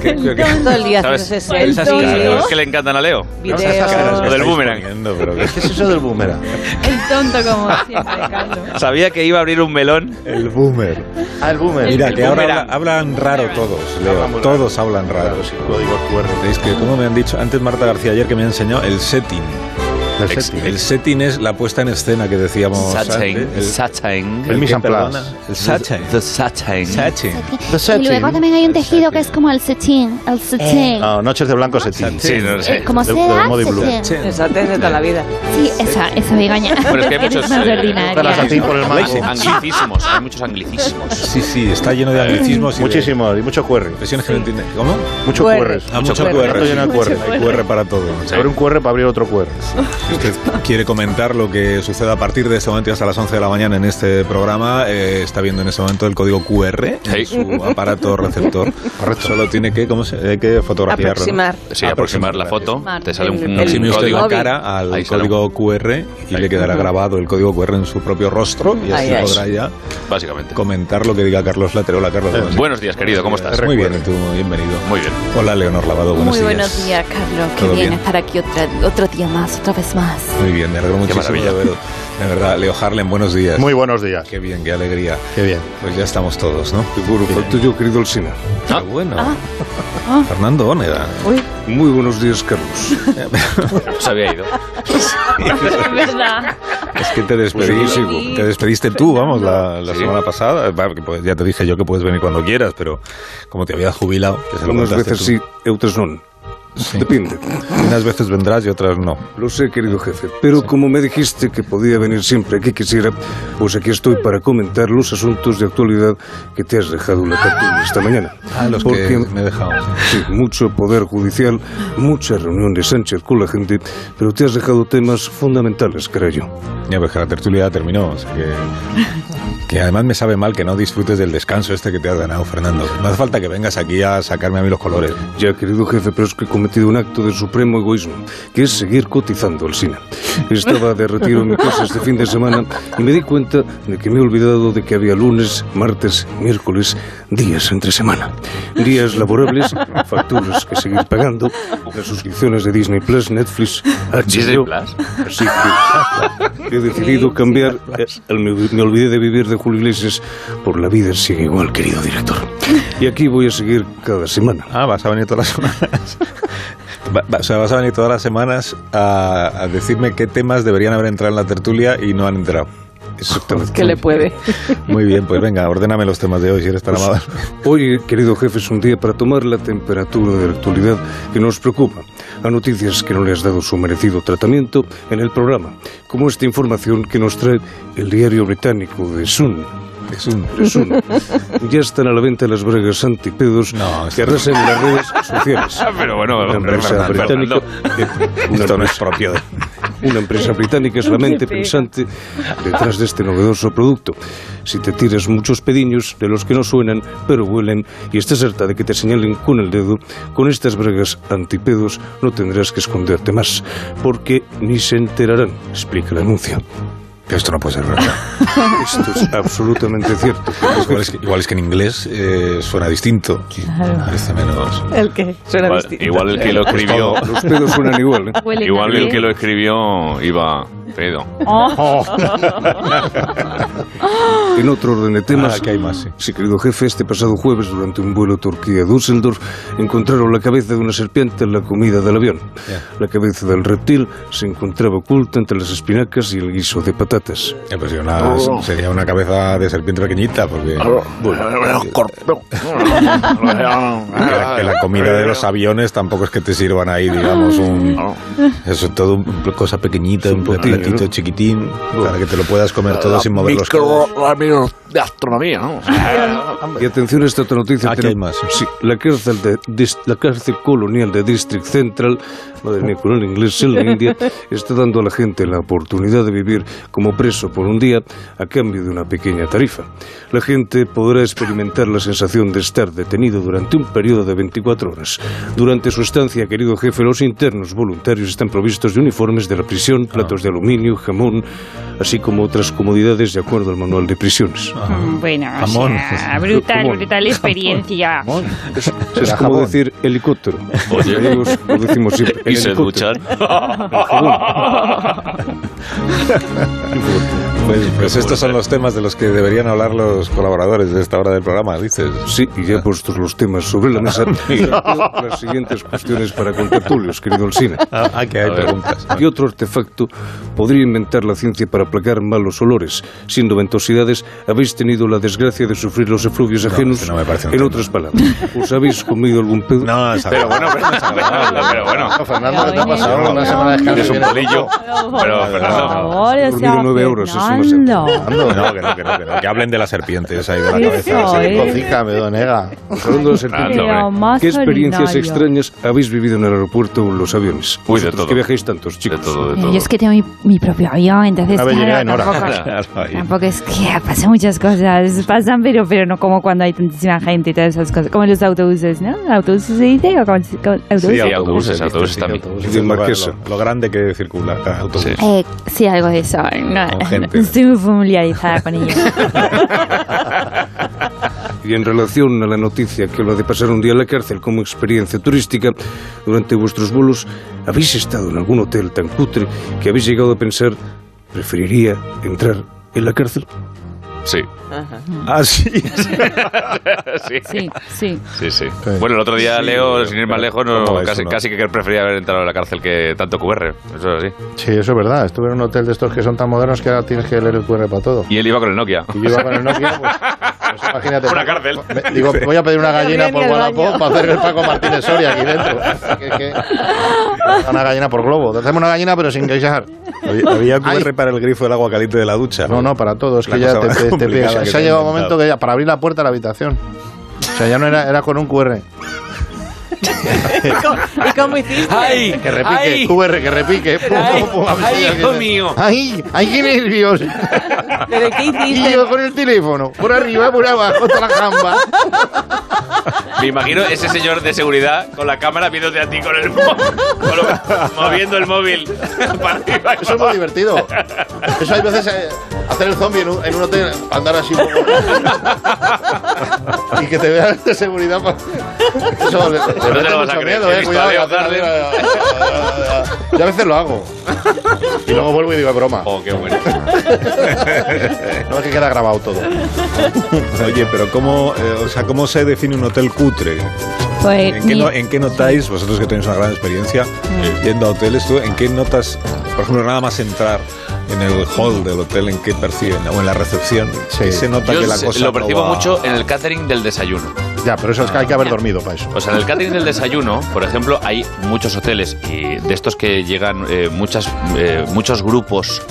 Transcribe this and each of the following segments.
¿Qué- qué- qué- Todo el día ¿Sabes? haciendo ese Esas caras que le encantan a Leo. Videos. Esas caras Lo que del boomerang. pero ¿Qué es eso del boomerang? El tonto como siempre, Carlos. Sabía que iba a abrir un melón. El boomer. Ah, el boomer. Mira, el que ahora boomerang. habla- hablan raro todos, Leo. Hablamos Todos hablan raro. Claro, sí, código QR. Es que, como me han dicho antes Marta García ayer que me ha enseñado el setting. El setting. El setting es la puesta en escena que decíamos Setting. antes. El, Setting. el mise en ¿Qué, place. perdona? El setting. The setting. Setting. Y luego también hay un tejido que es como el cetín, el cetín. No, Noches de Blanco Setín. Sí, no sé. Eh, como sea, cetín. Esa es de toda la vida. Sí, esa, esa bigaña. Bueno, es que hay muchos, eh, por el. Anglicismos. Hay muchos anglicismos. Sí, sí, está lleno de anglicismos y de Muchísimo, y mucho QR. expresiones que no entiende. ¿Cómo? Mucho QR. Ah, mucho QR. QR. Está lleno de QR. Hay QR para todo. Abre un QR para abrir otro QR. Usted quiere comentar lo que sucede a partir de este momento y hasta las 11 de la mañana en este programa, eh, está viendo en este momento el código QR en Sí. su aparato receptor. Solo tiene que, ¿cómo se, hay que fotografiarlo. ¿no? Aproximar. Sí, aproximar la foto. Smart. Te sale un, El- el- código. la cara al Ahí sale código QR y le quedará grabado el código QR en su propio rostro y así Ahí, ahí. podrá ya Básicamente. comentar lo que diga Carlos Latero. Hola, Carlos. buenos días. Buenos días, querido. ¿Cómo estás? Muy bien, tú, bienvenido. Muy bien. Hola, Leonor Lavado. Buenos Muy días. buenos días, Carlos. Qué ¿Todo bien, bien? estar aquí otra, otro día más, otra vez más. Muy bien, me alegro muchísimo maravilla. de veros. De verdad, Leo Harlem, buenos días. Muy buenos días. Qué bien, qué alegría. Qué bien. Pues ya estamos todos, ¿no? Seguro, falto yo, querido Alsina. Ah. Qué bueno. Fernando Óneda. Muy buenos días, Carlos. Se había ido. Es verdad. Es que te despediste, te despediste tú, vamos, la, la Sí. semana pasada. Pues, ya te dije yo que puedes venir cuando quieras, pero como te habías jubilado, que se lo Unas veces tú. sí, otras no. Depende. Unas veces vendrás y otras no. Lo sé, querido jefe, pero como me dijiste que podía venir siempre que quisiera, pues aquí estoy para comentar los asuntos de actualidad que te has dejado en la tertulia esta mañana. Ah, los Porque que me he dejado. sí. Sí, mucho poder judicial, mucha reunión de Sánchez con la gente, pero te has dejado temas fundamentales, creo yo. Ya, pues que la tertulia ya terminó. sea que, que además me sabe mal que no disfrutes del descanso este que te has ganado, Fernando. No hace falta que vengas aquí a sacarme a mí los colores. Ya, querido jefe, pero es que he cometido un acto de supremo egoísmo, que es seguir cotizando al cine. Estaba de retiro en mi casa este fin de semana y me di cuenta de que me he olvidado de que había lunes, martes, miércoles, días entre semana. Días laborables, facturas que seguir pagando, las suscripciones de Disney Plus, Netflix, Disney HBO. Plus. Así que he decidido cambiar. Me, me olvidé de vivir de Julio Iglesias por la vida sigue igual, querido director. Y aquí voy a seguir cada semana. Ah, vas a venir todas las semanas. Va- va- o sea, vas a venir todas las semanas a, a decirme qué temas deberían haber entrado en la tertulia y no han entrado. Exactamente. Que le puede. Muy bien, pues venga, ordéname los temas de hoy si eres tan amable. Hoy, querido jefe, es un día para tomar la temperatura de la actualidad que nos preocupa. A noticias que no le has dado su merecido tratamiento en el programa, como esta información que nos trae el diario británico The Sun. Es un... The Sun. Ya están a la venta las bregas antipedos No, que arrasan en las redes sociales. Pero bueno, Una hombre, empresa Fernando, británica, Fernando. una Esto no es empresa- propio de... Una empresa británica es la mente pensante detrás de este novedoso producto. Si te tiras muchos pediños de los que no suenan, pero huelen, y estás harta de que te señalen con el dedo, con estas bregas antipedos no tendrás que esconderte más, porque ni se enterarán, explica el anuncio. Esto no puede ser verdad. Esto es absolutamente cierto. Igual es que, igual es que en inglés eh, suena distinto. Parece menos... ¿El qué? Suena Igual, distinto. igual el que lo escribió. Los pedos suenan igual, ¿eh? Igual el que lo escribió iba pedo. En otro orden de temas, Ah, que hay más, sí. Sí, querido jefe, este pasado jueves, durante un vuelo Turquía-Düsseldorf, encontraron la cabeza de una serpiente en la comida del avión. Ya. La cabeza del reptil se encontraba oculta entre las espinacas y el guiso de patatas. Eh, pues sería una, sería una cabeza de serpiente pequeñita, porque que la, que la comida de los aviones tampoco es que te sirvan ahí, digamos, un... Eso es todo una cosa pequeñita, un platito ¿no? chiquitín, para que te lo puedas comer todo sin mover los codos. De astronomía, ¿no? Y atención a esta otra noticia. Aquí tenemos- hay más, sí. La cárcel, de, la cárcel colonial de District Central, madre mía, con el inglés en la India, está dando a la gente la oportunidad de vivir como preso por un día a cambio de una pequeña tarifa. La gente podrá experimentar la sensación de estar detenido durante un periodo de 24 horas. Durante su estancia, querido jefe, los internos voluntarios están provistos de uniformes de la prisión, platos de aluminio, jamón, así como otras comodidades de acuerdo al manual de prisiones. Mm, Bueno, o Jamón. sea, brutal, Jamón. brutal experiencia. Es, es como jamón. decir helicóptero. Oye. lo decimos siempre. Y se duchan. Pues, pues estos son los temas de los que deberían hablar los colaboradores de esta hora del programa, dices. Sí, y ya puestos los temas sobre la mesa, planteo las siguientes cuestiones para contertulios, querido Alsina. Ah, ah, que hay preguntas. ¿Qué otro artefacto podría inventar la ciencia para aplacar malos olores? Siendo ventosidades, habéis tenido la desgracia de sufrir los efluvios ajenos. no me parece en tema. otras palabras, ¿os habéis comido algún pedo? No, es Pero bueno, pero, pero, pero bueno. No, Fernando, ¿qué te ha pasado? Una semana de descanso. Un bolillo. Pero, Fernando. He dormido nueve horas, demasiado. No, no, que no, que no, que no, que hablen de las serpientes ahí de la cabeza. Eso, sí. ¿eh? Cocica, me donega. Hablando de la serpiente, ¿Qué experiencias extrañas habéis vivido en el aeropuerto o en los aviones? Uy, de todo. que viajáis tantos, De chicos. todo, de Yo todo. es que tengo mi, mi propio avión, entonces Una claro, en hora. tampoco, es que pasan muchas cosas, pasan, pero, pero no como cuando hay tantísima gente y todas esas cosas, como los autobuses, ¿no? ¿Autobuses se dice o como, como- autobuses? Sí, autobuses, autobuses también. autobuses, De lo-. Lo, lo grande que circula cada autobús. Sí. Eh, sí, algo de eso. No, Con gente. Estoy muy familiarizada con ello. Y en relación a la noticia que lo de pasar un día en la cárcel como experiencia turística, durante vuestros vuelos, ¿habéis estado en algún hotel tan cutre que habéis llegado a pensar, preferiría entrar en la cárcel? Sí. Ah, sí. sí. Sí, sí. Sí, sí. Bueno, el otro día Leo, sin ir más lejos, no, ¿cómo va casi, no? casi que prefería haber entrado a la cárcel que tanto QR. Eso es así. Sí, eso es verdad. Estuve en un hotel de estos que son tan modernos que ahora tienes que leer el QR para todo. Y él iba con el Nokia. Y yo iba con el Nokia, pues, pues imagínate. Una cárcel. Me- digo, voy a pedir una gallina por baño. para hacer el Paco Martínez Soria aquí dentro. Que- que- una gallina por globo. Hacemos una gallina pero sin guisar. Había, había Ay. QR para el grifo del agua caliente de la ducha. No, no, para todo. Es La que ya te- te Se ha llegado un momento que ya para abrir la puerta de la habitación. O sea, ya no era, era con un QR. ¿Y cómo hiciste? ¡Ay! Que repique, QR, que repique. Pum, Ay, pum, pum, ay, hijo mío. ¡Ay! ¡Ay, qué nervios! ¿Pero qué Y hiciste? yo con el teléfono, por arriba, por abajo, toda la jamba. Me imagino ese señor de seguridad con la cámara viéndote a ti con el móvil, con lo- moviendo el móvil para arriba. y Eso es muy divertido. Eso hay veces eh, hacer el zombie en un, en un hotel, andar así un poco. y que te vean de seguridad. pa- Eso le, le te mete lo vas a mucho creer, miedo, he eh. visto Cuidado, a Leo. Yo a veces lo hago. Y luego vuelvo y digo, es broma. Oh, qué bueno. No es que queda grabado todo. Oye, pero ¿cómo, eh, o sea, ¿cómo se define un hotel cutre? Pues, ¿En qué, mi- no- en qué notáis, vosotros que tenéis una gran experiencia yendo a hoteles, tú, ¿en qué notas, por ejemplo, nada más entrar en el hall del hotel, en qué perciben, o en la recepción, Sí. ¿qué se nota Yo que la cosa lo no percibo va- mucho en el catering del desayuno. Ya, pero eso es que hay que haber dormido para eso. O sea, en el catering del desayuno, por ejemplo, hay muchos hoteles y de estos que llegan eh, muchas, eh, muchos grupos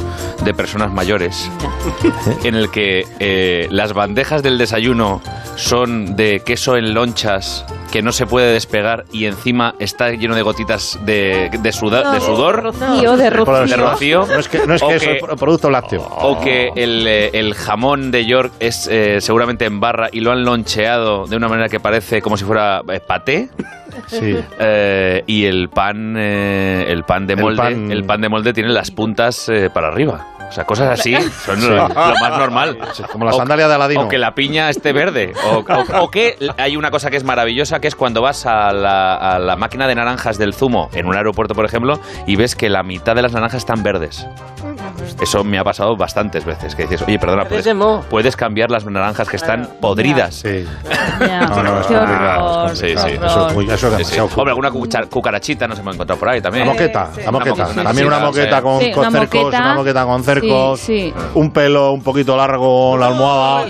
de personas mayores en el que eh, las bandejas del desayuno son de queso en lonchas que no se puede despegar y encima está lleno de gotitas de, de, suda- de sudor. Rocío, de rocío. de rocío. No es que, no es, que es pro- producto lácteo. o que el, eh, el jamón de York es eh, seguramente en barra y lo han loncheado de una manera que parece como si fuera eh, paté. Sí. Eh, y el pan eh, el pan de El molde pan- el pan de molde tiene las puntas eh, para arriba o sea cosas así son lo, lo más normal Como la O- sandalia de Aladino. o que la piña esté verde. O, o- o que hay una cosa que es maravillosa, que es cuando vas a la, a la máquina de naranjas del zumo en un aeropuerto, por ejemplo, y ves que la mitad de las naranjas están verdes. Eso me ha pasado bastantes veces, que dices, oye, perdona, puedes, puedes cambiar las naranjas que están podridas. Sí. Ya. No, no, es Qué horror. Sí, sí. Eso es, muy, eso es Sí, sí. demasiado Hombre, alguna cucarachita nos hemos encontrado por ahí también. La moqueta, la moqueta. También una sí, moqueta sí. con, Sí, con una cercos, moqueta. una moqueta con cercos, Sí, sí. un pelo un poquito largo en la almohada,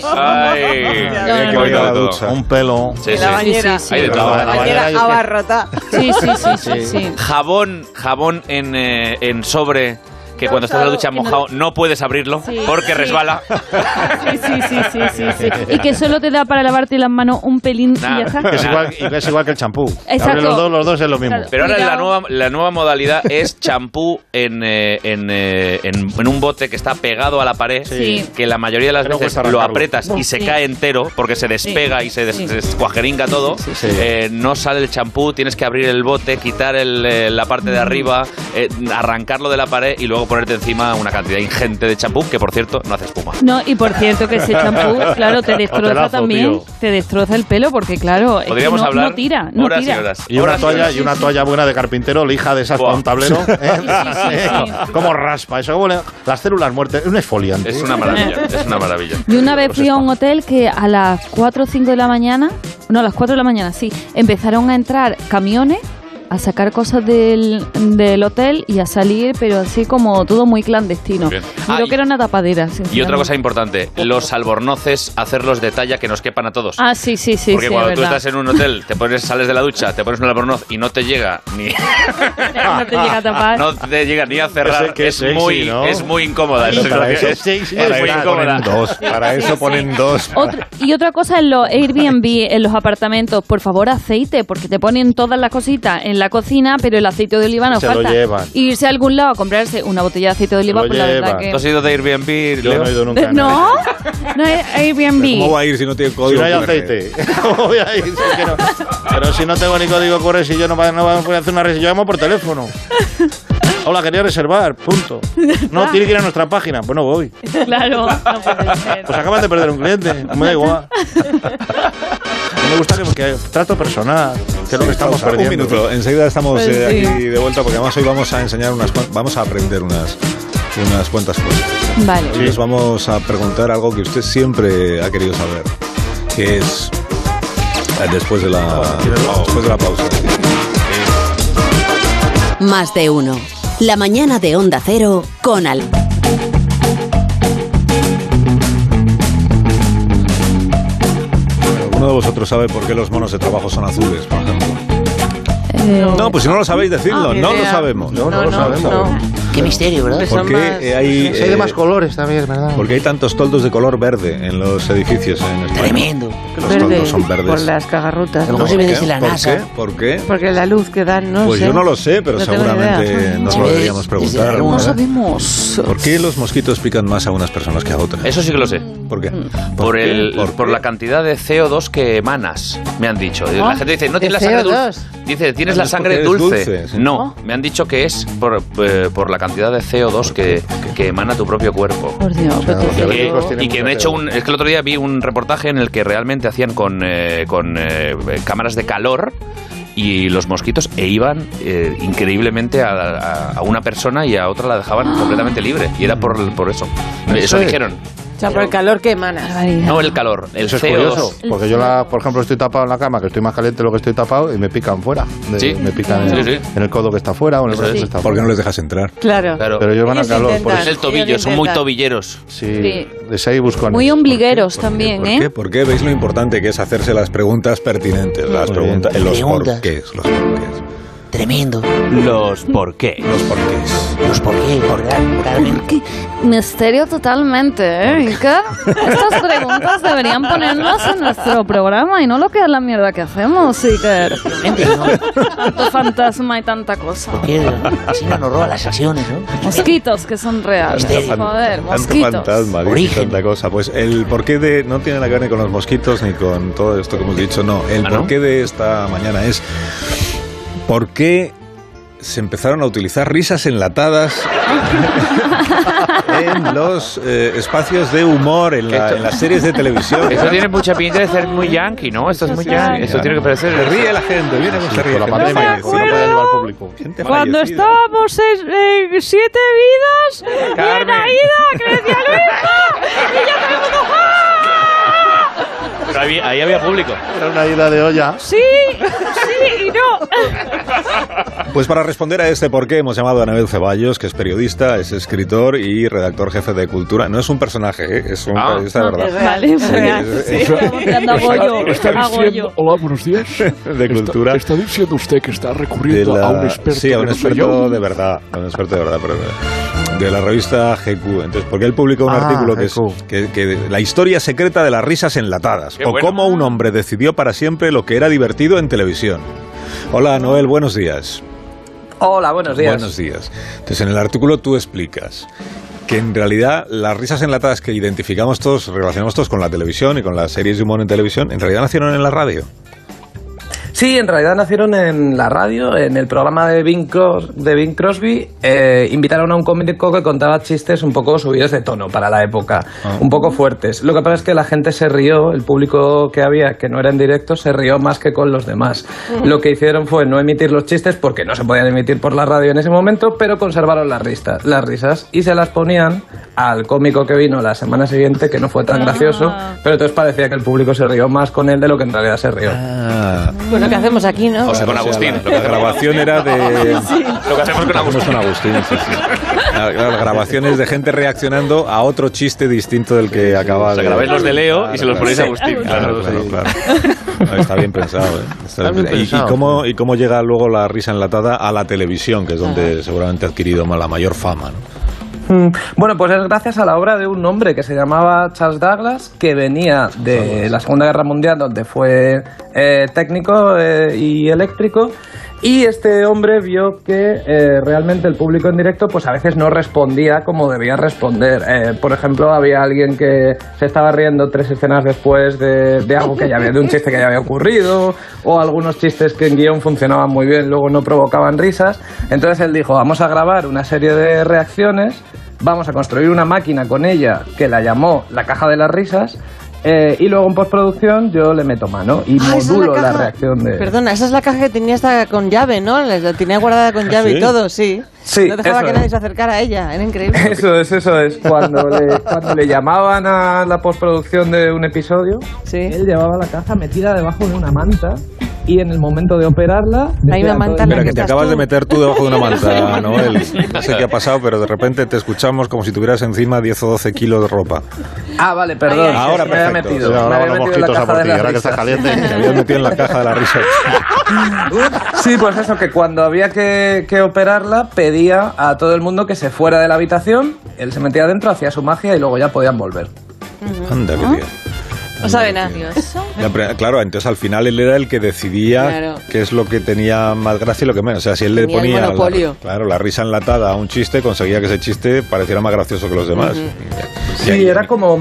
Ay, No, no, no. todo. ducha. un pelo. Sí, sí. la bañera. Sí, sí, Hay de sí. todo. La La bañera abarrota. Sí, sí, sí, sí, sí. Jabón, jabón en, eh, en sobre que cuando estás en la ducha mojado no puedes abrirlo Sí, porque resbala. Sí, sí, sí, sí, sí, sí. Y que solo te da para lavarte las manos un pelín y Nah. ya está. Que es igual, y que es igual que el champú. Exacto. Abre los dos, los dos es lo mismo. Claro. Pero ahora la Cuidado. nueva, la nueva modalidad es champú en, eh, en, eh, en- en un bote que está pegado a la pared, Sí. que la mayoría de las Que no veces cuesta lo arrancarlo. apretas y se Sí. cae entero porque se despega Sí. y se des- Sí. descuajeringa todo. sí. Eh, no sale el champú, tienes que abrir el bote, quitar el, eh, la parte de arriba, eh, arrancarlo de la pared y luego ponerte encima una cantidad ingente de champú, que por cierto no hace espuma. No, y por cierto que ese champú, claro, te destroza Hotelazo, también, tío. te destroza el pelo porque claro, es que no, hablar no tira, no horas tira. y horas. Y una Horas toalla y una toalla buena de carpintero, lija de esas para un tablero. ¿eh? sí, sí. Como raspa, eso como le- las células muertas, es un exfoliante. Es una maravilla, es una maravilla. Yo una vez fui a un hotel que a las 4 o 5 de la mañana, no, a las 4 de la mañana, sí, empezaron a entrar camiones a sacar cosas del, del hotel y a salir, pero así como todo muy clandestino. Ah, creo y- que era una tapadera. Y otra cosa importante, los albornoces, hacerlos de talla que nos quepan a todos. Ah, sí, sí, sí. Porque sí, cuando es tú verdad. estás en un hotel, te pones, sales de la ducha, te pones un albornoz y no te llega ni, no te llega a tapar. no te llega ni a cerrar, que es, sexy, muy, ¿no? es muy incómoda. Eso para eso es, Para muy incómoda. ponen dos. Para eso ponen dos. Otra- y otra cosa en los Airbnb, en los apartamentos, por favor aceite, porque te ponen todas las cositas en la cocina, pero el aceite de oliva no Se lo falta. llevan. Irse a algún lado a comprarse una botella de aceite de oliva, lo pues la verdad que... ¿Tú has ido de Airbnb, Yo no he ido nunca. No, no es Airbnb. ¿Cómo va a ir si no tiene Si código no hay aceite, ¿cómo voy a ir? Si no- Pero si no tengo ni código QR, si yo no, va- no voy a hacer una reserva, yo llamo por teléfono. Hola, quería reservar, punto. No, tiene que ir a nuestra página. Pues no voy. Claro, no puede ser. Pues acaban de perder un cliente, me da igual. No me gusta que, que trato personal, que es lo que estamos Pausa, perdiendo. Un minuto, enseguida estamos Pues eh, sí. aquí de vuelta porque además hoy vamos a enseñar unas vamos a aprender unas unas cuantas cosas. Vale. Hoy les vamos a preguntar algo que usted siempre ha querido saber, que es eh, después de la después de la pausa. Más de uno. La mañana de Onda Cero con Al. ¿Alguno de vosotros sabe por qué los monos de trabajo son azules, por ejemplo? Eh, No, pues si no lo sabéis, decidlo. Ah, no lo sabemos. No, no lo sabemos. Qué misterio, ¿verdad? Porque más- eh, hay, Si hay de más colores también, verdad. porque hay tantos toldos de color verde en los edificios en España. Tremendo. Los Verde, toldos son verdes. por las cagarrutas. ¿no? ¿cómo se ve ¿Por desde qué? la ¿Por NASA? qué? ¿Por qué? Porque la luz que dan, no pues sé. yo no lo sé, pero No seguramente nos lo deberíamos preguntar. ¿no? sabemos. ¿Por qué los mosquitos pican más a unas personas que a otras? Eso sí que lo sé. ¿Por qué? Por, qué? el, ¿Por por, la cantidad de CO2 que emanas, me han dicho. La gente dice, no ¿de tienes la sangre CO2? dulce. Dice, tienes Ah, la sangre dulce. dulce, sí. No, me han dicho que es por, eh, por la cantidad de CO2 que, que emana tu propio cuerpo. Por Dios, O sea, pero los te- diabéticos tienen Y que mucho han hecho CO2. un. Es que el otro día vi un reportaje en el que realmente hacían con, eh, con eh, cámaras de calor y los mosquitos e iban eh, increíblemente a, a- a una persona y a otra la dejaban completamente libre. Y era por, por eso. Eso Sí. dijeron. O sea, por el calor que emana. No el calor, el Eso es CO2. curioso, porque yo, la, por ejemplo, estoy tapado en la cama, que estoy más caliente de lo que estoy tapado, y me pican fuera. De- Sí. Me pican en, Sí, sí. en el codo que está fuera o en el Eso brazo es. que está ¿Por fuera. qué no les dejas entrar? Claro. Claro. Pero ellos van a Ellos calor. Por intentan. Es el tobillo, son muy tobilleros. Sí, Sí. de ahí busco Muy ombligueros también, ¿Por ¿eh? qué? ¿Por qué? ¿Veis lo importante que es hacerse las preguntas pertinentes? Las Muy preguntas, los Preguntas. porqués. Los porqués. Tremendo. Los por qué. Los porqués. Pues ¿por qué? Por Carmen. Misterio totalmente, ¿eh? Iker? Estas preguntas deberían ponerlas en nuestro programa y no lo que es la mierda que hacemos, Iker. Tanto fantasma y tanta cosa. Porque así no nos roba las acciones, ¿no? Mosquitos que son reales. Joder, Tanto mosquitos. fantasma, Origen. tanta cosa. Pues el porqué de. No tiene nada que ver ni con los mosquitos ni con todo esto que hemos dicho, no. El ¿Ah, no? porqué de esta mañana es. ¿Por qué se empezaron a utilizar risas enlatadas en los eh, espacios de humor, en, la- en las series de televisión? Eso tiene mucha pinta de ser muy yankee, ¿no? Esto es muy yankee. Esto tiene que parecer. Se ríe la gente, viene con ríe. La gente no público. Gente Cuando fallecida. estábamos en, en Siete Vidas, bien Carmen. Aida, que decía Luisa, y ya todo el mundo, ¡ah! Pero ahí, ahí había público. Era una ida de olla. Sí, sí y no. Pues para responder a este por qué hemos llamado a Anabel Ceballos, que es periodista, es escritor y redactor jefe de Cultura. No es un personaje, ¿eh? es un Ah. periodista de verdad. Vale, es real. Sí, Está diciendo, hola, buenos días. De cultura. Está, está diciendo usted que está recurriendo la- a un experto. sí, a un no experto de verdad, a un experto de verdad, pero de- de la revista GQ. Entonces, porque él publicó un Ah, artículo que es GQ. que, que la historia secreta de las risas enlatadas Qué o bueno. cómo un hombre decidió para siempre lo que era divertido en televisión. Hola, Noel, buenos días. Hola, buenos días. Buenos días. Entonces, en el artículo tú explicas que en realidad las risas enlatadas que identificamos todos, relacionamos todos con la televisión y con las series de humor en televisión, en realidad nacieron en la radio. Sí, en realidad nacieron en la radio, en el programa de Bing, Cros- de Bing Crosby. eh, invitaron a un cómico que contaba chistes un poco subidos de tono para la época, un poco fuertes. Lo que pasa es que la gente se rió, el público que había, que no era en directo, se rió más que con los demás. Lo que hicieron fue no emitir los chistes porque no se podían emitir por la radio en ese momento, pero conservaron las, risas, las risas y se las ponían al cómico que vino la semana siguiente, que no fue tan gracioso, pero entonces parecía que el público se rió más con él de lo que en realidad se rió. Pues lo que hacemos aquí, ¿no? O sea, con Agustín. La, la grabación era de... Lo que hacemos con Hacemos Agustín. con Agustín, sí, sí. La, la grabación es de gente reaccionando a otro chiste distinto del que acaba O sea, de... grabáis los de Leo y se los ponéis a Agustín. Claro, claro, claro. No, Está bien pensado, ¿eh? Está bien Está bien pensado. ¿Y- ¿Y, pensado. cómo, ¿Y cómo llega luego la risa enlatada a la televisión, que es donde seguramente ha adquirido la mayor fama? ¿no? Mm, Bueno, pues es gracias a la obra de un hombre que se llamaba Charles Douglas, que venía de la Segunda Guerra Mundial, donde fue eh, técnico eh, y eléctrico. Y este hombre vio que eh, realmente el público en directo pues a veces no respondía como debía responder. Por ejemplo, había alguien que se estaba riendo tres escenas después de, de algo que ya había, de un chiste que ya había ocurrido, o algunos chistes que en guion funcionaban muy bien, luego no provocaban risas. Entonces él dijo, vamos a grabar una serie de reacciones vamos a construir una máquina con ella que la llamó la caja de las risas eh, y luego en postproducción yo le meto mano y Ah, modulo la, reacción de... Perdona, esa es la caja que tenía hasta con llave, ¿no? La tenía guardada con llave ¿sí? y todo, sí. Sí, No dejaba que es. nadie se acercara a ella, era increíble. Eso es, eso es. Cuando le, cuando le llamaban a la postproducción de un episodio, él llevaba la caja metida debajo de una manta y en el momento de operarla... decía todo el- Mira, que te acabas de meter tú debajo de una manta, Noel. No sé qué ha pasado, pero de repente te escuchamos como si tuvieras encima 10 o 12 kilos de ropa. Ah, vale, perdón. Ahora que me había perfecto. metido. Sí, ahora me había van los metido la caja de ahora que está caliente. Te habías metido en la caja de la risa. Sí, pues eso, que cuando había que, que operarla, pedía a todo el mundo que se fuera de la habitación, él se metía adentro, hacía su magia y luego ya podían volver. Anda, qué bien. No sabe nada. Ya, pero, claro, entonces al final él era el que decidía Claro. qué es lo que tenía más gracia y lo que menos. O sea, si él le Tenía ponía la, claro, la risa enlatada a un chiste, conseguía que ese chiste pareciera más gracioso que los demás. Sí, era como,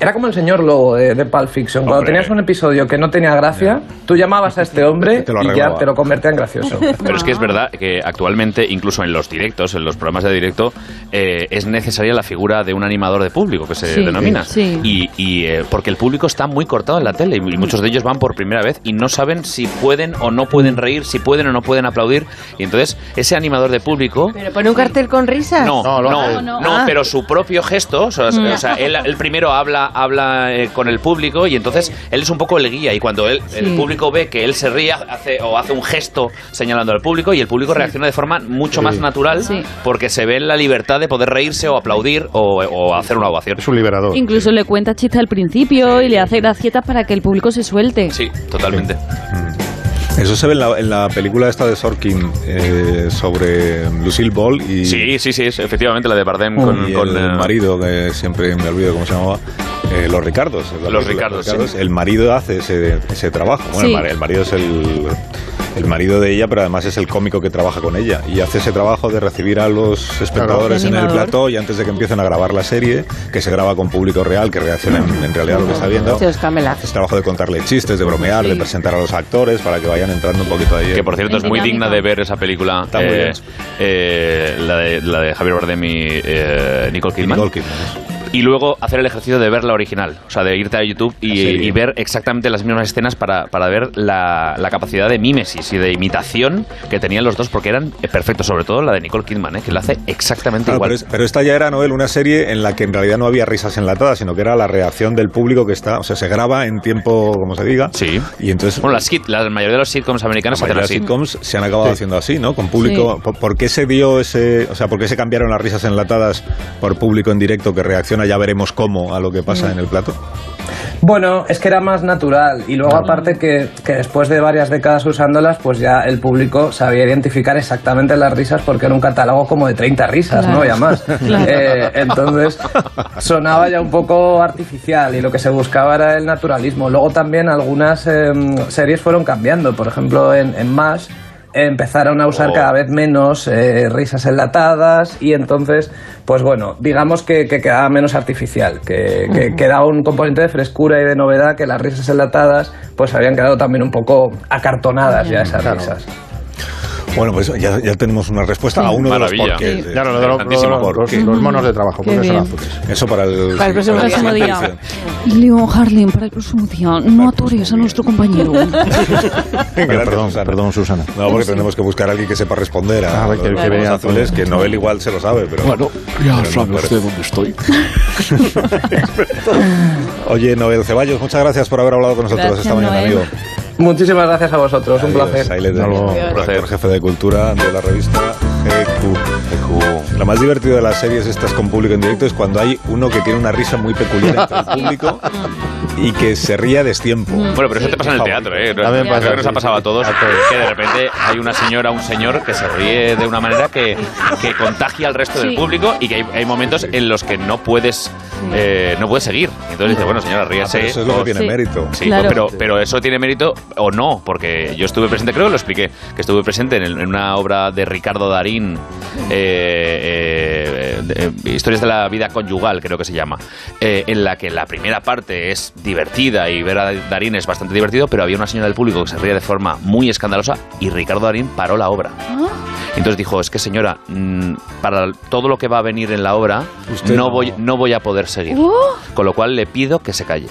era como el señor Lobo de, de Pulp Fiction. Cuando Hombre. tenías un episodio que no tenía gracia, tú llamabas a este hombre Te lo y ya te lo convertía en gracioso. Pero es que es verdad que actualmente, incluso en los directos, en los programas de directo, eh, es necesaria la figura de un animador de público, que se Sí, denomina. sí. Y, y, eh, porque el público está muy cortado en la tele y muchos de ellos van por primera vez y no saben si pueden o no pueden reír, si pueden o no pueden aplaudir. Y entonces, ese animador de público. Pero pone un cartel con risas. No, no, no, Ah. pero su propio gesto, o sea, Mm. O sea, él, él primero habla, habla eh, con el público y entonces él es un poco el guía y cuando él, el público ve que él se ríe hace, o hace un gesto señalando al público y el público reacciona de forma mucho más natural porque se ve en la libertad de poder reírse o aplaudir o, o hacer una ovación. Es un liberador. Incluso le cuenta chistes al principio y le hace gracietas para que el público se suelte. Sí, totalmente. Eso se ve en la, en la película esta de Sorkin eh, sobre Lucille Ball y, Sí, sí, sí, es efectivamente la de Bardem con, y con, el eh, marido, que siempre me olvido cómo se llamaba, eh, los Ricardos. Los Ricardos, sí. El marido hace ese, ese trabajo. Bueno, Sí. el marido es el, el marido de ella, pero además es el cómico que trabaja con ella. Y hace ese trabajo de recibir a los espectadores en el plató y antes de que empiecen a grabar la serie, que se graba con público real, que reacciona en, en realidad a lo que está viendo. Ese trabajo de contarle chistes, de bromear, de presentar a los actores para que vayan entrando un poquito ahí. Que por cierto es muy digna de ver esa película. Está muy eh, bien. eh, la, de, la de Javier Bardem y eh, Nicole Kidman. Nicole Kidman, Y luego hacer el ejercicio de ver la original. O sea, de irte a YouTube y, y ver exactamente las mismas escenas para, para ver la, la capacidad de mímesis y de imitación que tenían los dos, porque eran perfectos. Sobre todo la de Nicole Kidman, ¿eh? que la hace exactamente Claro, igual. pero, es- pero esta ya era, Noel, una serie en la que en realidad no había risas enlatadas, sino que era la reacción del público que está, o sea, se graba en tiempo, como se diga. Sí. Y entonces... Bueno, las la mayoría de los sitcoms americanos la se hacen así. sitcoms se han acabado Sí. haciendo así, ¿no? Con público. Sí. ¿Por, por qué se dio ese, o sea, por qué se cambiaron las risas enlatadas por público en directo que reacciona ya veremos cómo a lo que pasa en el plato? Bueno, es que era más natural y luego aparte que, que después de varias décadas usándolas, pues ya el público sabía identificar exactamente las risas porque era un catálogo como de 30 risas, Claro. ¿no? Ya más. Claro. Eh, entonces sonaba ya un poco artificial y lo que se buscaba era el naturalismo. Luego también algunas em, series fueron cambiando, por ejemplo en, en MASH empezaron a usar cada vez menos eh, risas enlatadas y entonces, pues bueno, digamos que, que quedaba menos artificial, que, que, que daba un componente de frescura y de novedad que las risas enlatadas pues habían quedado también un poco acartonadas ya. esas risas. Bueno, pues ya, ya tenemos una respuesta Sí. a uno Maravilla. de los porqués. Sí. de- Claro, lo de los- los- los- los monos de trabajo, Qué bien. Eso para el, Para el próximo para día. siguiente Próximo edición. Leon Harlem, para el próximo día, no atores a nuestro compañero. Gracias, perdón, Susana. perdón, Susana. No, porque tenemos que buscar a alguien que sepa responder a, A ver, que- los que azules, que Noel igual se lo sabe, pero... Bueno, pero ya no sabe parece. usted dónde estoy. Oye, Noel Ceballos, muchas gracias por haber hablado con nosotros Gracias, esta mañana, Noel. amigo. Muchísimas gracias a vosotros, un Adiós, placer. ahí le tenemos. Redactor jefe de cultura de la revista GQ. Lo más divertido de las series estas con público en directo es cuando hay uno que tiene una risa muy peculiar entre el público y que se ríe a destiempo. Bueno, pero eso te pasa en el teatro, ¿eh? También Creo pasa, que nos ha sí, pasado sí. a todos que de repente hay una señora, un señor que se ríe de una manera que, que contagia al resto del Sí. público y que hay, hay momentos en los que no puedes eh, no puedes seguir. Entonces dice, bueno, señora, ríase. Ah, pero eso es lo que tiene Sí. mérito. Sí, Claro. pero, pero eso tiene mérito o no, porque yo estuve presente, creo que lo expliqué, que estuve presente en, el- en una obra de Ricardo Darín, eh, eh, de- Historias de la vida conyugal, creo que se llama, eh, en la que la primera parte es divertida y ver a Darín es bastante divertido, pero había una señora del público que se ría de forma muy escandalosa y Ricardo Darín paró la obra. Entonces dijo, es que señora, mm, para todo lo que va a venir en la obra, Usted no, no. voy, no voy a poder seguir. Uh. Con lo cual le pido que se calle.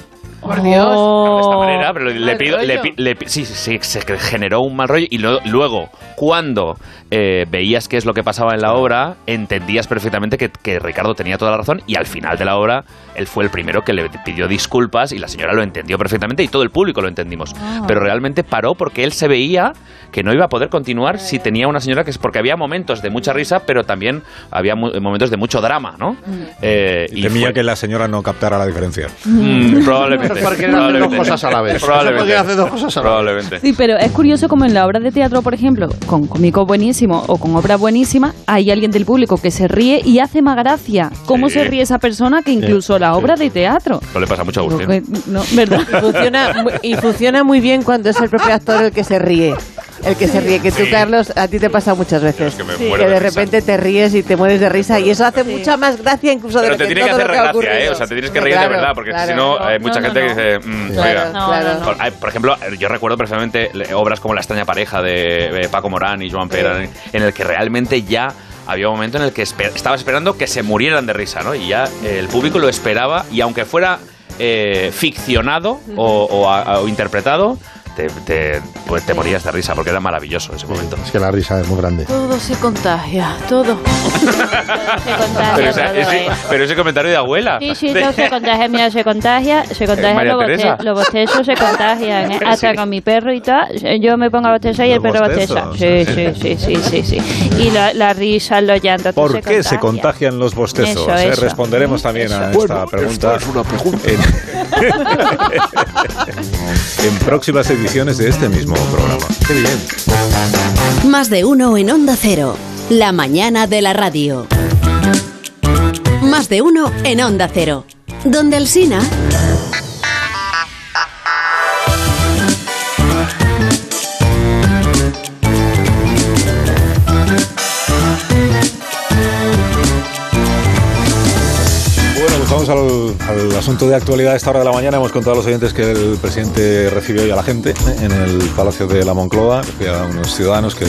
Por Dios. De esta manera, pero le, pido, le, le sí, sí, se generó un mal rollo. Y lo- luego, cuando eh, veías qué es lo que pasaba en la obra, entendías perfectamente que, que Ricardo tenía toda la razón y al final de la obra él fue el primero que le pidió disculpas y la señora lo entendió perfectamente y todo el público lo entendimos. Ah. Pero realmente paró porque él se veía que no iba a poder continuar si tenía una señora que es porque había momentos de mucha risa, pero también había momentos de mucho drama, ¿no? Eh, Y temía que la señora no captara la diferencia. Mm, probablemente. Porque probablemente. dos cosas a la vez. Probablemente. Hace dos cosas a la vez. Probablemente. Sí, pero es curioso como en la obra de teatro, por ejemplo, con cómico buenísimo o con obra buenísima, hay alguien del público que se ríe y hace más gracia cómo Sí. se ríe esa persona que incluso la obra de teatro. No le pasa mucho a Agustín. Que- No, ¿verdad? Y funciona, y funciona muy bien cuando es el propio actor el que se ríe. El que se ríe, que tú, Sí. Carlos, a ti te pasa muchas veces. que me que muero de de risa. repente te ríes y te mueres de risa y eso hace mucha más gracia incluso de Pero lo te que tiene que todo hacer lo que ha gracia, ¿eh? O sea, te tienes que reír Claro, de verdad, porque claro. si no, hay mucha no, gente no. que dice, mm, Claro, Por ejemplo, yo recuerdo perfectamente obras como La extraña pareja de Paco Morán y Joan Pera, en el que realmente ya había un momento en el que esper- estaba esperando que se murieran de risa, ¿no? Y ya eh, el público lo esperaba y aunque fuera eh, ficcionado o, o a- o interpretado, te, te- pues te morías de risa porque era maravilloso ese momento. Es que la risa es muy grande. Todo se contagia, todo. se contagia Pero, ese, todo, ese- eh. pero ese comentario de abuela. Sí, sí, todo se contagia. Mira, se contagia, se contagia María los, boste- los bostezos se contagian, ¿eh? Sí. Hasta con mi perro y tal. Yo me pongo a bostezar y el perro bosteza. Sí, sí, sí, sí, sí, sí. Y la, la risa, los llantos, ¿Por qué se contagia. contagian los bostezos? Eso, Eh, eso. Responderemos también a Bueno, esta pregunta. esto es una pregunta. En, en próximas ediciones de este mismo programa. Más de uno en Onda Cero. La mañana de la radio. Más de uno en Onda Cero. Donde el Sina. Al, al asunto de actualidad. A esta hora de la mañana hemos contado a los oyentes que el presidente recibió hoy a la gente ¿eh? en el Palacio de la Moncloa, a unos ciudadanos que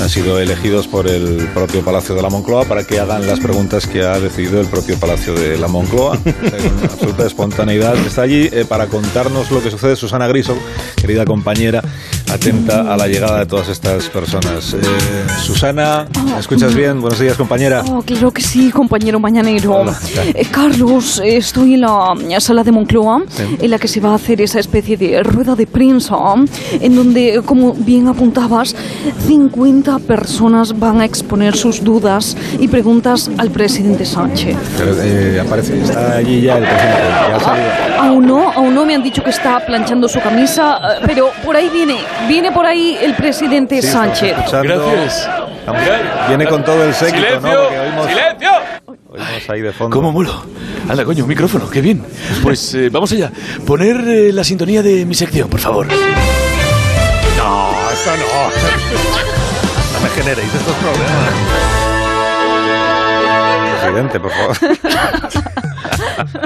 han sido elegidos por el propio Palacio de la Moncloa para que hagan las preguntas que ha decidido el propio Palacio de la Moncloa. Con absoluta espontaneidad. Está allí eh, para contarnos lo que sucede Susana Griso, querida compañera, atenta a la llegada de todas estas personas. Eh, Susana, ¿me escuchas bien? Buenos días, compañera. Oh, claro que sí, compañero mañanero. Eh, Carlos, eh, estoy en la sala de Moncloa, Sí. en la que se va a hacer esa especie de rueda de prensa, en donde, como bien apuntabas, 50 personas van a exponer sus dudas y preguntas al presidente Sánchez. Pero, eh, aparece, está allí ya el presidente. Ya ha salido. Aún no, aún no me han dicho que está planchando su camisa, eh, pero por ahí viene, viene por ahí el presidente Sí, Sánchez. Gracias. Viene con todo el séquito, ¿no? ¡Silencio! Porque oímos, ¡Silencio! oímos ahí de fondo. ¿Cómo mulo? Anda, coño, un micrófono, qué bien. Pues eh, vamos allá. Poner eh, la sintonía de mi sección, por favor. No, esto no. No me generéis estos problemas. Presidente, por favor.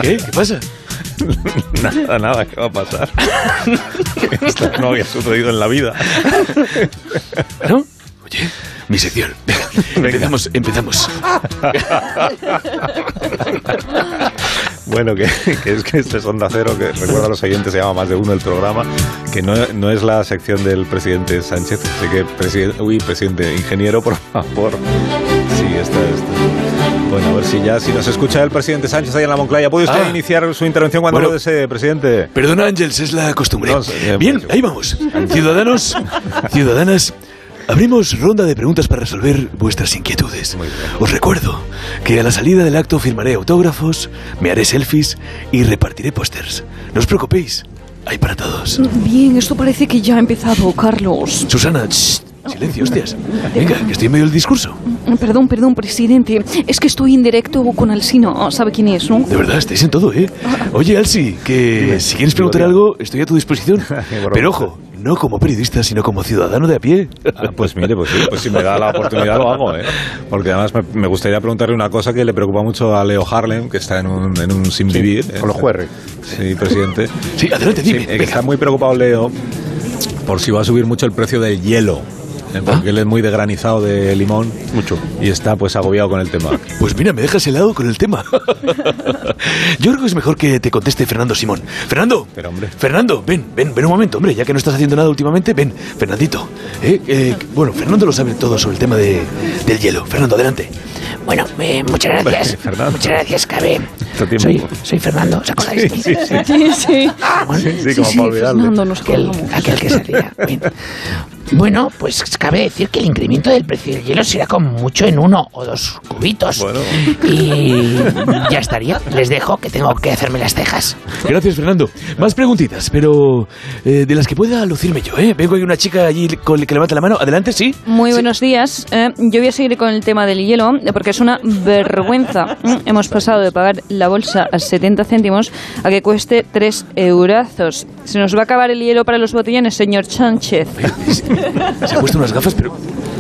¿Qué? ¿Qué pasa? Nada, nada, ¿qué va a pasar? Esto no había sucedido en la vida. ¿No? Oye, mi sección. Venga, empezamos, empezamos. Bueno, que, que es que este es Onda Cero, que recuerda a los oyentes, se llama Más de Uno el programa, que no, no es la sección del presidente Sánchez. Así que, presidente, uy, presidente, ingeniero, por favor. Sí, esta, esta. Bueno, a ver si ya, si nos escucha el presidente Sánchez ahí en la Moncloa, ¿puede usted Ah. iniciar su intervención cuando Bueno. lo desee, presidente? Perdona, Ángels, es la costumbre. No, eh, Bien, pues, ahí vamos. Ciudadanos, ciudadanas, abrimos ronda de preguntas para resolver vuestras inquietudes. Os recuerdo que a la salida del acto firmaré autógrafos, me haré selfies y repartiré pósters. No os preocupéis, hay para todos. Bien, esto parece que ya ha empezado, Carlos. Susana, shh, silencio, hostias. Venga, que estoy en medio del discurso. Perdón, perdón, presidente. Es que estoy en directo con Alsino. ¿Sabe quién es, no? De verdad, estáis en todo, ¿eh? Oye, Alsi, que si quieres preguntar algo, estoy a tu disposición. Pero ojo, no como periodista, sino como ciudadano de a pie. Ah, pues mire, pues sí, pues si me da la oportunidad lo hago, ¿eh? Porque además me, me gustaría preguntarle una cosa que le preocupa mucho a Leo Harlem, que está en un, en un sin vivir. con los juerres. Sí, presidente. Sí, adelante, dime. Sí, eh, que está muy preocupado Leo por si va a subir mucho el precio del hielo. ¿Eh? Porque él es muy de granizado de limón. Mucho. Y está pues agobiado con el tema. Pues mira, me dejas helado con el tema. Yo creo que es mejor que te conteste Fernando Simón. Fernando. Pero, hombre. Fernando, ven, ven, ven un momento, hombre, ya que no estás haciendo nada últimamente, ven, Fernandito. Eh, eh, bueno, Fernando lo sabe todo sobre el tema de, del hielo. Fernando, adelante. Bueno, eh, muchas gracias. Fernando. Muchas gracias, Cabe. Soy, soy Fernando, ¿os acordáis de mí? Sí, sí. Sí, sí. Ah, bueno, Sí, como para olvidarle. Fernando, nos aquel, aquel que salía. Bien. Bueno, pues cabe decir que el incremento del precio del hielo será como mucho en uno o dos cubitos. Bueno. Y ya estaría. Les dejo que tengo que hacerme las cejas. Gracias, Fernando. Más preguntitas, pero eh, de las que pueda lucirme yo, ¿eh? Vengo hay una chica allí con, que levanta la mano. Adelante, sí. Muy buenos días. Eh, yo voy a seguir con el tema del hielo, eh, porque es una vergüenza. Mm, Hemos pasado de pagar la bolsa a 70 céntimos a que cueste 3 eurazos. Se nos va a acabar el hielo para los botellones, señor Sánchez. Se ha puesto unas gafas, pero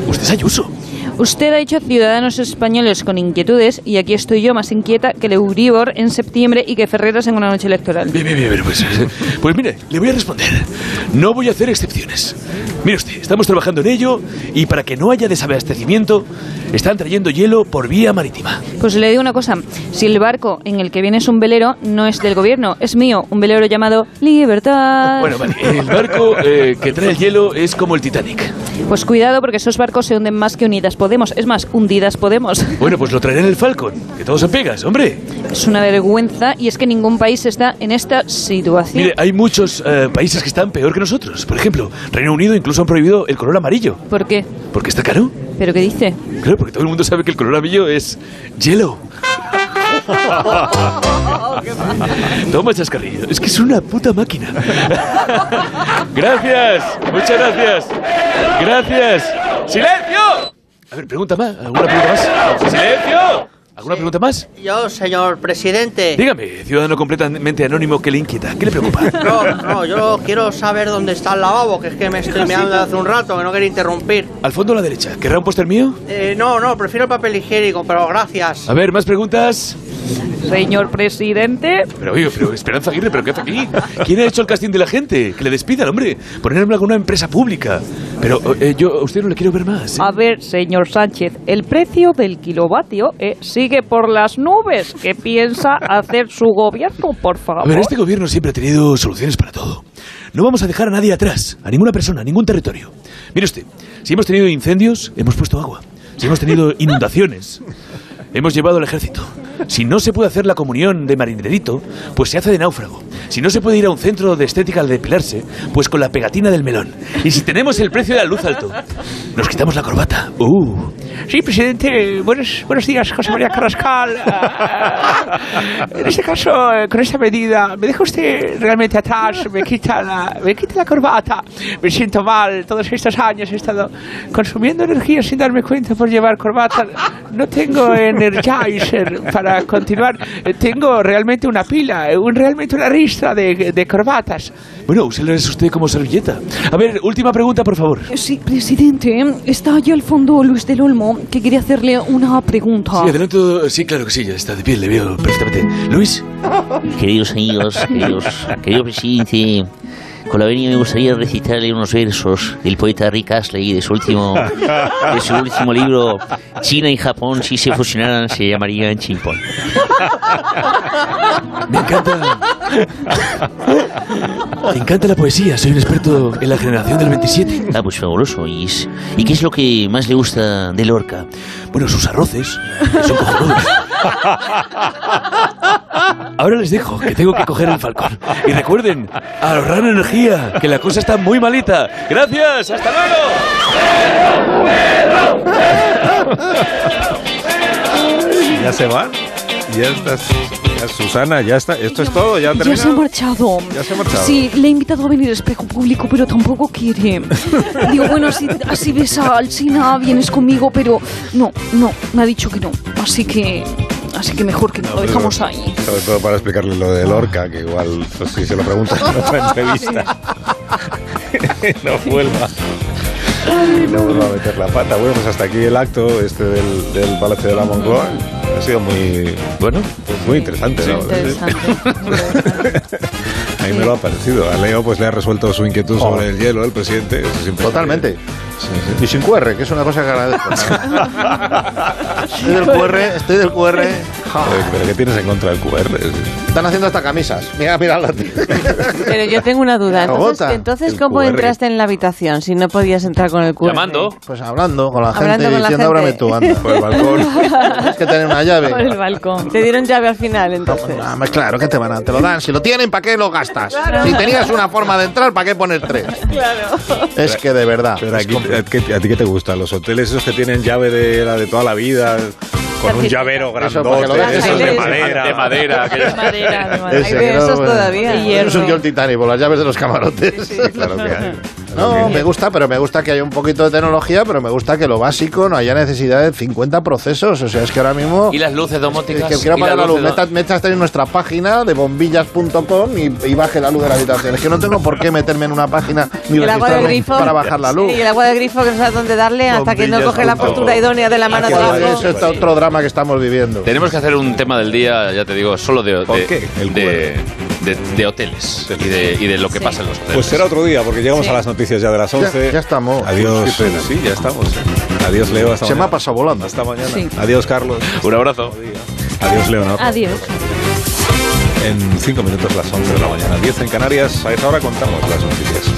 usted es Ayuso. Usted ha dicho ciudadanos españoles con inquietudes y aquí estoy yo más inquieta que el Euribor en septiembre y que Ferreras en una noche electoral. Bien, bien, bien, pues, pues mire, le voy a responder. No voy a hacer excepciones. Mire usted, estamos trabajando en ello y para que no haya desabastecimiento, están trayendo hielo por vía marítima. Pues le digo una cosa, si el barco en el que viene es un velero, no es del gobierno, es mío, un velero llamado Libertad. Bueno, vale, el barco eh, que trae el hielo es como el Titanic. Pues cuidado porque esos barcos se hunden más que Unidas Podemos. Es más, hundidas Podemos. Bueno, pues lo traeré en el Falcon, que todo se pegas, hombre. Es una vergüenza y es que ningún país está en esta situación. Mire, hay muchos eh, países que están peor que nosotros. Por ejemplo, Reino Unido incluso han prohibido el color amarillo. ¿Por qué? Porque está caro. ¿Pero qué dice? Claro, porque todo el mundo sabe que el color amarillo es hielo. Toma, chascarrillo. Es que es una puta máquina. gracias. Muchas gracias. Gracias. ¡Silencio! A ver, pregunta más. ¿Alguna pregunta más? ¡Silencio! ¿Alguna pregunta más? Yo, señor presidente. Dígame, ciudadano completamente anónimo, ¿qué le inquieta? ¿Qué le preocupa? No, no, yo quiero saber dónde está el lavabo, que es que me estoy meando desde hace un rato, que no quería interrumpir. Al fondo a la derecha. ¿Querrá un póster mío? Eh, no, no, prefiero el papel higiénico, pero gracias. A ver, ¿más preguntas? Señor presidente. Pero oye, pero Esperanza Aguirre, ¿pero qué hace aquí? ¿Quién ha hecho el casting de la gente? Que le despidan, hombre. Ponerme alguna empresa pública. Pero eh, yo a usted no le quiero ver más. ¿eh? A ver, señor Sánchez, el precio del kilovatio eh, sigue por las nubes. ¿Qué piensa hacer su gobierno, por favor? A ver, este gobierno siempre ha tenido soluciones para todo. No vamos a dejar a nadie atrás, a ninguna persona, a ningún territorio. Mire usted, si hemos tenido incendios, hemos puesto agua. Si hemos tenido inundaciones, hemos llevado el ejército. Si no se puede hacer la comunión de marinerito, pues se hace de náufrago. Si no se puede ir a un centro de estética al depilarse, pues con la pegatina del melón. Y si tenemos el precio de la luz alto, nos quitamos la corbata. Uh. Sí, presidente, buenos, buenos días, José María Carrascal. En este caso, eh, con esta medida, me deja usted realmente atrás, me quita la, me quita la corbata, me siento mal, todos estos años he estado consumiendo energía sin darme cuenta por llevar corbata. No tengo Energizer para continuar, Eh, tengo realmente una pila, eh, un, realmente una risa maestra de, de corbatas. Bueno, úselas usted como servilleta. A ver, última pregunta, por favor. Sí, presidente, está allá al fondo Luis del Olmo, que quería hacerle una pregunta. Sí, adelanto. Sí, claro que sí, ya está de pie, le veo perfectamente. Luis. Queridos amigos, queridos, querido presidente, con la venia me gustaría recitarle unos versos del poeta Rick Astley de su último, de su último libro, China y Japón, si se fusionaran, se llamarían chimpón. Me encanta. Me encanta la poesía, soy un experto en la generación del 27. Ah, pues fabuloso. ¿Y, es- ¿y qué es lo que más le gusta de Lorca? Bueno, sus arroces son cojonudos. Ahora les dejo que tengo que coger el falcón. Y recuerden, ahorrar energía, que la cosa está muy malita. Gracias, hasta Ya se van. Ya está. ya Susana, ya está. Esto es todo, ya ha Ya se ha terminado. marchado. Ya se ha marchado. Sí, le he invitado a venir espejo público, pero tampoco quiere. Digo, bueno, así, así ves a Alcina, vienes conmigo, pero no, no, me ha dicho que no. Así que, así que mejor que no, lo dejamos ahí. Sobre todo para explicarle lo de Lorca, que igual, pues, si se lo preguntas en otra entrevista, no vuelva. No vuelva a meter la pata. Bueno, pues hasta aquí el acto este del, del Palacio de la Moncloa. Ha sido muy, bueno, pues muy interesante, ¿no? A lo ha parecido. A Leo pues le ha resuelto su inquietud Oh. sobre el hielo, el presidente. Totalmente. Y sin QR, que es una cosa que agradezco. estoy del QR, estoy del QR. Pero, pero ¿qué tienes en contra del QR? Están haciendo hasta camisas. Mira, mira la Pero yo tengo una duda. Entonces, ¿cómo QR. entraste en la habitación si no podías entrar con el QR? Pues hablando con la gente con la diciendo ábrame tú, anda. Por el balcón. Tienes que tener una llave. Por el balcón. Te dieron llave al final, entonces. Claro, ¿qué te van a? Te lo dan. Si lo tienen, ¿para qué lo gastas? Claro. Si tenías una forma de entrar, ¿para qué poner tres? Claro. Es que de verdad. Pero aquí, ¿a, ti qué te gusta? ¿Los hoteles esos que tienen llave de la de toda la vida? Con un llavero Eso, grandote, esos de madera. De madera. De madera, de madera. Ese, Hay no, esos todavía. Eso es un el Titanic, por las llaves de los camarotes. claro que hay. No, me gusta, pero me gusta que haya un poquito de tecnología, pero me gusta que lo básico no haya necesidad de 50 procesos. O sea, es que ahora mismo. Y las luces domóticas. que quiero pagar la luz. Metas, metas en nuestra página de bombillas.com y, y baje la luz de la habitación. Es que no tengo por qué meterme en una página ni el agua del registrarme grifo. para bajar la luz. Sí, y el agua del grifo que no sabes dónde darle hasta que no coge la postura idónea de la mano de abajo. Eso es otro drama que estamos viviendo. Tenemos que hacer un tema del día, ya te digo, solo de, de, qué? El de, de- de hoteles y de, y de lo que pasa en los hoteles. Pues será otro día, porque llegamos a las noticias ya de las 11. Ya, ya estamos. Adiós. Sí, ya estamos. ¿eh? Adiós, Leo. Hasta Se me ha pasado volando. Hasta mañana. Sí. Adiós, Carlos. Un abrazo. Adiós, Leonor. Adiós. En cinco minutos las 11 de la mañana, 10 en Canarias. A esa hora contamos las noticias.